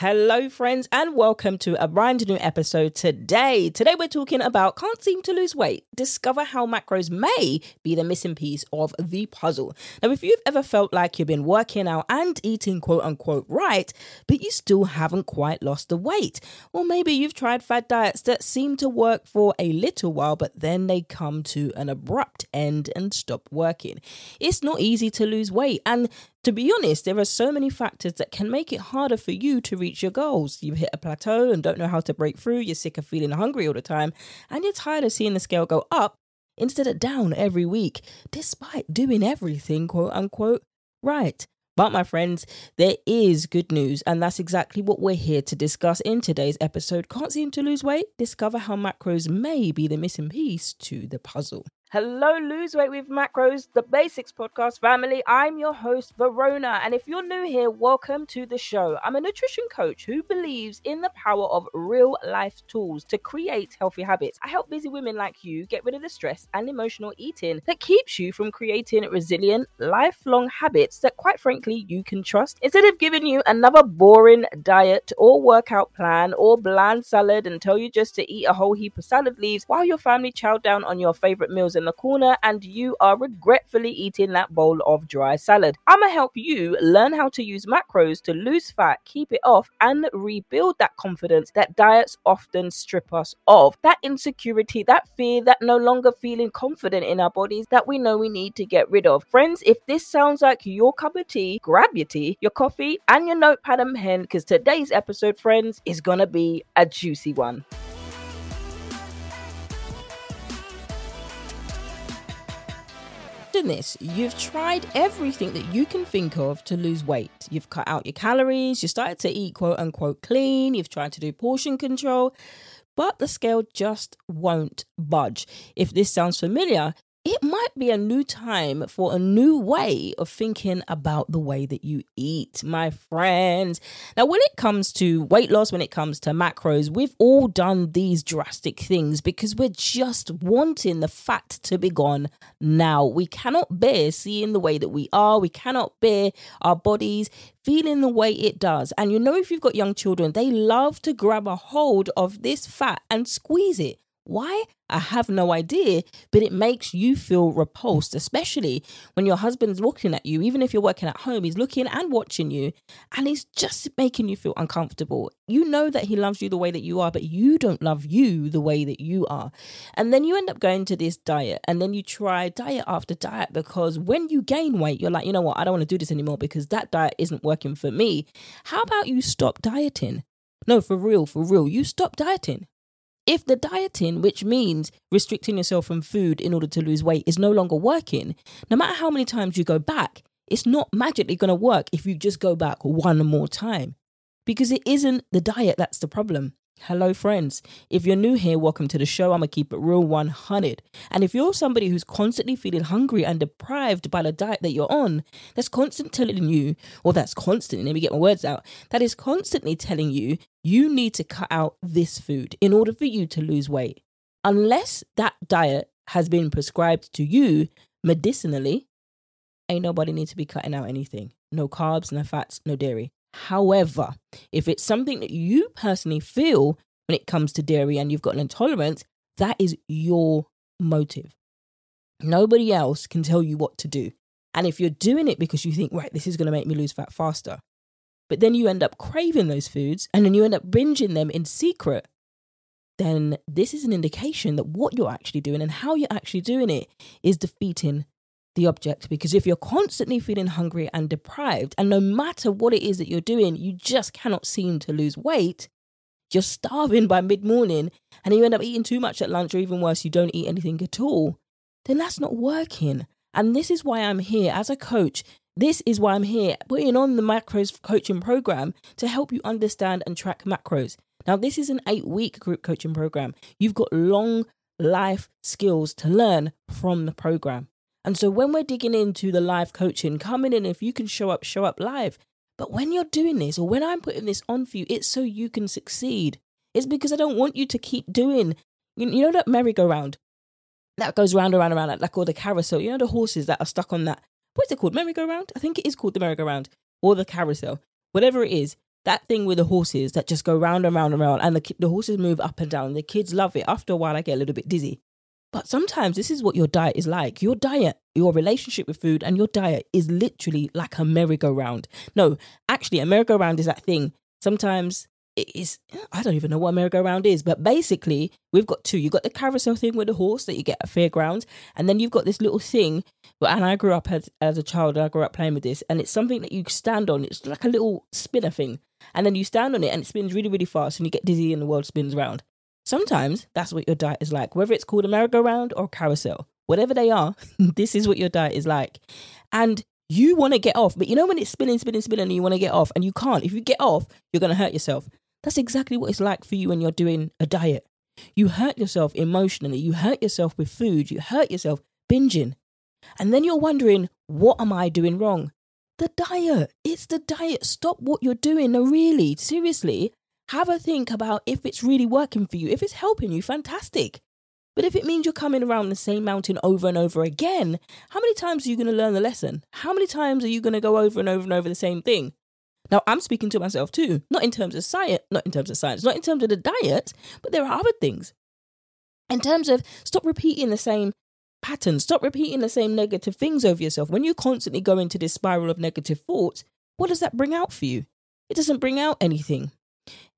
Hello, friends, and welcome to a brand new episode today. Today, we're talking about can't seem to lose weight. Discover how macros may be the missing piece of the puzzle. Now, if you've ever felt like you've been working out and eating quote unquote right, but you still haven't quite lost the weight, or maybe you've tried fad diets that seem to work for a little while, but then they come to an abrupt end and stop working. It's not easy to lose weight, and to be honest, there are so many factors that can make it harder for you to reach your goals. You've hit a plateau and don't know how to break through, you're sick of feeling hungry all the time, and you're tired of seeing the scale go up instead of down every week, despite doing everything, quote unquote, right. But, my friends, there is good news, and that's exactly what we're here to discuss in today's episode. Can't seem to lose weight? Discover how macros may be the missing piece to the puzzle. Hello, Lose Weight with Macros, the Basics Podcast family. I'm your host, Verona. And if you're new here, welcome to the show. I'm a nutrition coach who believes in the power of real life tools to create healthy habits. I help busy women like you get rid of the stress and emotional eating that keeps you from creating resilient, lifelong habits that, quite frankly, you can trust. Instead of giving you another boring diet or workout plan or bland salad and tell you just to eat a whole heap of salad leaves while your family chow down on your favorite meals in the corner and you are regretfully eating that bowl of dry salad. I'm gonna help you learn how to use macros to lose fat, keep it off, and rebuild that confidence that diets often strip us of. That insecurity, that fear, that no longer feeling confident in our bodies that we know we need to get rid of. Friends, if this sounds like your cup of tea, grab your tea, your coffee, and your notepad and pen because today's episode, friends, is gonna be a juicy one. This, you've tried everything that you can think of to lose weight. You've cut out your calories, you started to eat quote unquote clean, you've tried to do portion control, but the scale just won't budge. If this sounds familiar, it might be a new time for a new way of thinking about the way that you eat, my friends. Now, when it comes to weight loss, when it comes to macros, we've all done these drastic things because we're just wanting the fat to be gone now. We cannot bear seeing the way that we are, we cannot bear our bodies feeling the way it does. And you know, if you've got young children, they love to grab a hold of this fat and squeeze it. Why? I have no idea, but it makes you feel repulsed, especially when your husband's looking at you. Even if you're working at home, he's looking and watching you, and he's just making you feel uncomfortable. You know that he loves you the way that you are, but you don't love you the way that you are. And then you end up going to this diet, and then you try diet after diet because when you gain weight, you're like, you know what, I don't want to do this anymore because that diet isn't working for me. How about you stop dieting? No, for real, for real, you stop dieting. If the dieting, which means restricting yourself from food in order to lose weight, is no longer working, no matter how many times you go back, it's not magically going to work if you just go back one more time. Because it isn't the diet that's the problem. Hello, friends. If you're new here, welcome to the show. I'm going to keep it real 100. And if you're somebody who's constantly feeling hungry and deprived by the diet that you're on, that's constantly telling you, or that's constantly, let me get my words out, that is constantly telling you you need to cut out this food in order for you to lose weight. Unless that diet has been prescribed to you medicinally, ain't nobody need to be cutting out anything. No carbs, no fats, no dairy. However, if it's something that you personally feel when it comes to dairy and you've got an intolerance, that is your motive. Nobody else can tell you what to do. And if you're doing it because you think, right, this is going to make me lose fat faster, but then you end up craving those foods and then you end up binging them in secret, then this is an indication that what you're actually doing and how you're actually doing it is defeating the object because if you're constantly feeling hungry and deprived, and no matter what it is that you're doing, you just cannot seem to lose weight, you're starving by mid morning and you end up eating too much at lunch, or even worse, you don't eat anything at all, then that's not working. And this is why I'm here as a coach. This is why I'm here putting on the macros coaching program to help you understand and track macros. Now, this is an eight week group coaching program. You've got long life skills to learn from the program. And so when we're digging into the live coaching, coming in, if you can show up, show up live. But when you're doing this, or when I'm putting this on for you, it's so you can succeed. It's because I don't want you to keep doing, you, know, that merry-go-round that goes round and round and round, like, like all the carousel. You know, the horses that are stuck on that. What's it called? Merry-go-round? I think it is called the merry-go-round or the carousel. Whatever it is, that thing with the horses that just go round and round and round, and the, the horses move up and down. The kids love it. After a while, I get a little bit dizzy. But sometimes this is what your diet is like. Your diet, your relationship with food, and your diet is literally like a merry-go-round. No, actually, a merry-go-round is that thing. Sometimes it is, I don't even know what merry-go-round is, but basically, we've got two. You've got the carousel thing with the horse that you get at fairgrounds, and then you've got this little thing. But and I grew up as, as a child, I grew up playing with this, and it's something that you stand on. It's like a little spinner thing. And then you stand on it, and it spins really, really fast, and you get dizzy, and the world spins around. Sometimes that's what your diet is like, whether it's called a merry-go-round or carousel, whatever they are, this is what your diet is like. And you want to get off, but you know when it's spinning, spinning, spinning, and you want to get off, and you can't. If you get off, you're going to hurt yourself. That's exactly what it's like for you when you're doing a diet. You hurt yourself emotionally, you hurt yourself with food, you hurt yourself binging. And then you're wondering, what am I doing wrong? The diet. It's the diet. Stop what you're doing. No, really, seriously, have a think about if it's really working for you. If it's helping you, fantastic. But if it means you're coming around the same mountain over and over again, how many times are you going to learn the lesson? How many times are you going to go over and over and over the same thing? Now, I'm speaking to myself too, not in terms of science, not in terms of science, not in terms of the diet, but there are other things. In terms of stop repeating the same patterns, stop repeating the same negative things over yourself. When you constantly go into this spiral of negative thoughts, what does that bring out for you? It doesn't bring out anything.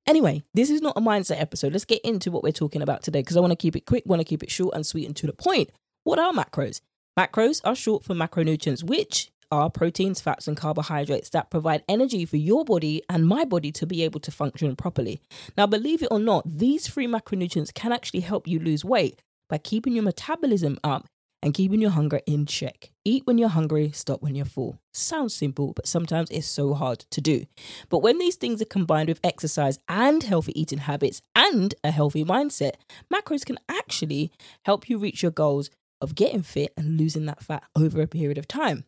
Anyway, this is not a mindset episode. Let's get into what we're talking about today because I want to keep it quick, want to keep it short and sweet and to the point. What are macros? Macros are short for macronutrients, which are proteins, fats, and carbohydrates that provide energy for your body and my body to be able to function properly. Now, believe it or not, these three macronutrients can actually help you lose weight by keeping your metabolism up and keeping your hunger in check. Eat when you're hungry, stop when you're full. Sounds simple, but sometimes it's so hard to do. But when these things are combined with exercise and healthy eating habits and a healthy mindset, macros can actually help you reach your goals of getting fit and losing that fat over a period of time.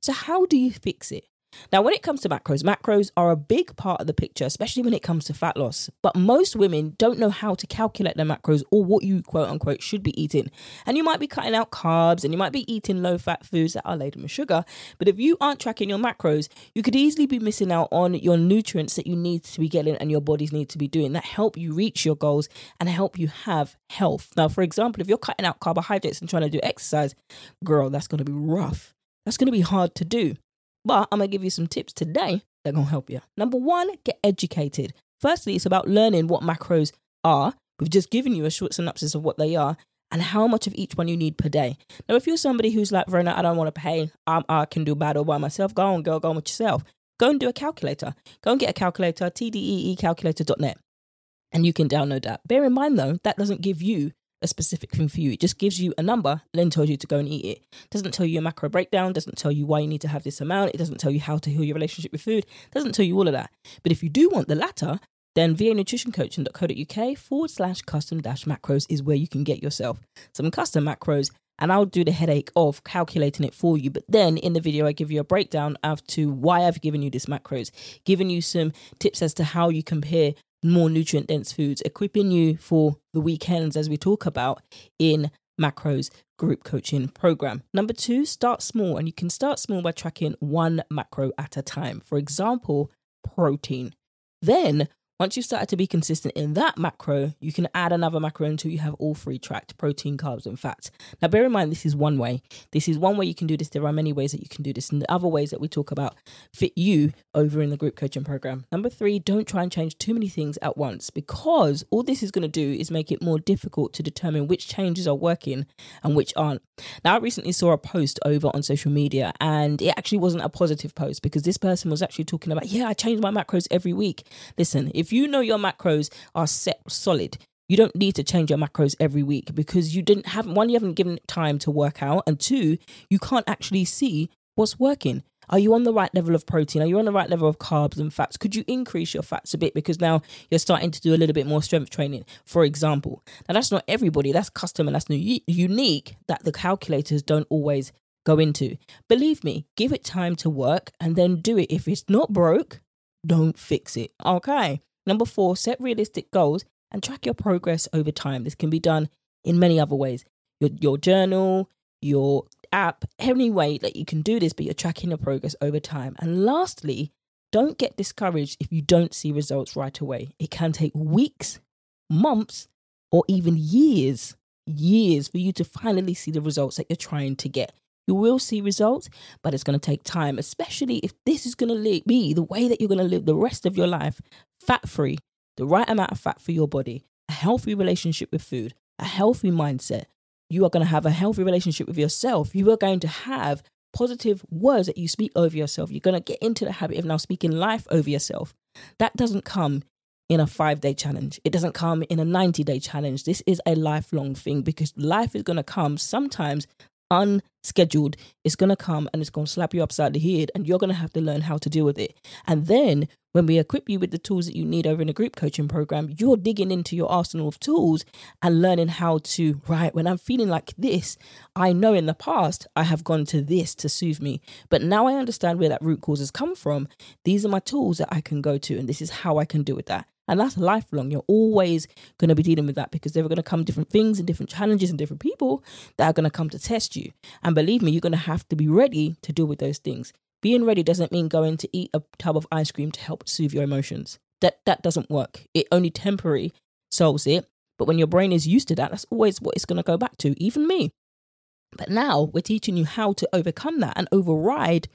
So, how do you fix it? Now, when it comes to macros, macros are a big part of the picture, especially when it comes to fat loss. But most women don't know how to calculate their macros or what you quote unquote should be eating. And you might be cutting out carbs and you might be eating low fat foods that are laden with sugar. But if you aren't tracking your macros, you could easily be missing out on your nutrients that you need to be getting and your bodies need to be doing that help you reach your goals and help you have health. Now, for example, if you're cutting out carbohydrates and trying to do exercise, girl, that's going to be rough. That's going to be hard to do. But I'm going to give you some tips today that are going to help you. Number one, get educated. Firstly, it's about learning what macros are. We've just given you a short synopsis of what they are and how much of each one you need per day. Now, if you're somebody who's like, Verona, I don't want to pay, I can do bad all by myself, go on, go, go on with yourself. Go and do a calculator. Go and get a calculator, tdeecalculator.net, and you can download that. Bear in mind, though, that doesn't give you a specific thing for you. It just gives you a number, and then tells you to go and eat it. Doesn't tell you a macro breakdown, doesn't tell you why you need to have this amount, it doesn't tell you how to heal your relationship with food, doesn't tell you all of that. But if you do want the latter, then vanutritioncoaching.co.uk forward slash custom dash macros is where you can get yourself some custom macros and I'll do the headache of calculating it for you. But then in the video, I give you a breakdown as to why I've given you this macros, giving you some tips as to how you compare more nutrient dense foods, equipping you for the weekends as we talk about in macros group coaching program. Number two, start small. And you can start small by tracking one macro at a time. For example, protein. Then once you've started to be consistent in that macro, you can add another macro until you have all three tracked protein, carbs, and fats. Now, bear in mind, this is one way. This is one way you can do this. There are many ways that you can do this, and the other ways that we talk about fit you over in the group coaching program. Number three, don't try and change too many things at once because all this is going to do is make it more difficult to determine which changes are working and which aren't. Now, I recently saw a post over on social media, and it actually wasn't a positive post because this person was actually talking about, yeah, I change my macros every week. Listen, if if you know your macros are set solid, you don't need to change your macros every week because you didn't have one, you haven't given time to work out, and two, you can't actually see what's working. Are you on the right level of protein? Are you on the right level of carbs and fats? Could you increase your fats a bit because now you're starting to do a little bit more strength training, for example? Now, that's not everybody, that's custom and that's unique that the calculators don't always go into. Believe me, give it time to work and then do it. If it's not broke, don't fix it. Okay. Number four, set realistic goals and track your progress over time. This can be done in many other ways. Your, your journal, your app, any way that you can do this, but you're tracking your progress over time. And lastly, don't get discouraged if you don't see results right away. It can take weeks, months, or even years, years for you to finally see the results that you're trying to get. You will see results, but it's going to take time, especially if this is going to be the way that you're going to live the rest of your life fat free, the right amount of fat for your body, a healthy relationship with food, a healthy mindset. You are going to have a healthy relationship with yourself. You are going to have positive words that you speak over yourself. You're going to get into the habit of now speaking life over yourself. That doesn't come in a five day challenge. It doesn't come in a 90 day challenge. This is a lifelong thing because life is going to come sometimes unscheduled. It's going to come and it's going to slap you upside the head, and you're going to have to learn how to deal with it. And then when we equip you with the tools that you need over in a group coaching program, you're digging into your arsenal of tools and learning how to, right, when I'm feeling like this, I know in the past I have gone to this to soothe me, but now I understand where that root cause has come from. These are my tools that I can go to, and this is how I can do with that. And that's lifelong. You're always going to be dealing with that because there are going to come different things and different challenges and different people that are going to come to test you. And believe me, you're going to have to be ready to deal with those things. Being ready doesn't mean going to eat a tub of ice cream to help soothe your emotions. That that doesn't work. It only temporary solves it. But when your brain is used to that, that's always what it's going to go back to. Even me. But now we're teaching you how to overcome that and override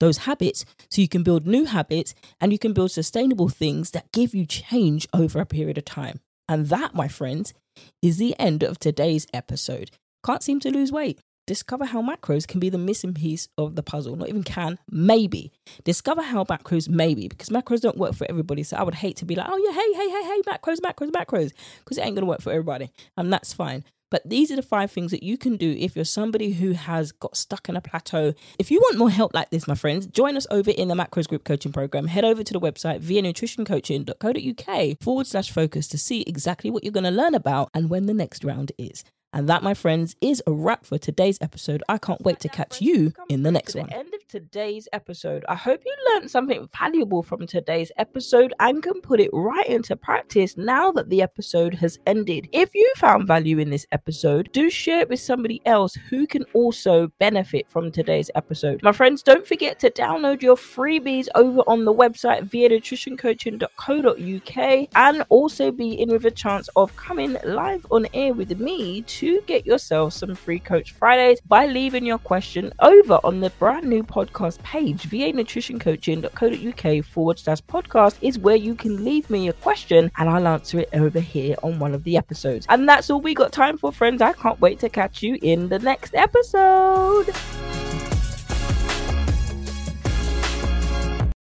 those habits so you can build new habits and you can build sustainable things that give you change over a period of time. And that, my friends, is the end of today's episode. Can't seem to lose weight. Discover how macros can be the missing piece of the puzzle. Not even can, maybe. Discover how macros maybe, because macros don't work for everybody. So I would hate to be like, oh yeah, hey, hey, hey, hey, macros, macros, macros, because it ain't gonna work for everybody. And that's fine. But these are the five things that you can do if you're somebody who has got stuck in a plateau. If you want more help like this, my friends, join us over in the Macros Group Coaching Program. Head over to the website via vianutritioncoaching.co.uk forward slash focus to see exactly what you're going to learn about and when the next round is. And that, my friends, is a wrap for today's episode. I can't wait to catch you in the next one. Today's episode. I hope you learned something valuable from today's episode and can put it right into practice now that the episode has ended. If you found value in this episode, do share it with somebody else who can also benefit from today's episode. My friends, don't forget to download your freebies over on the website via nutritioncoaching.co.uk and also be in with a chance of coming live on air with me to get yourself some free Coach Fridays by leaving your question over on the brand new podcast page, vanutritioncoaching.co.uk forward slash podcast is where you can leave me a question and I'll answer it over here on one of the episodes. And that's all we got time for, friends. I can't wait to catch you in the next episode.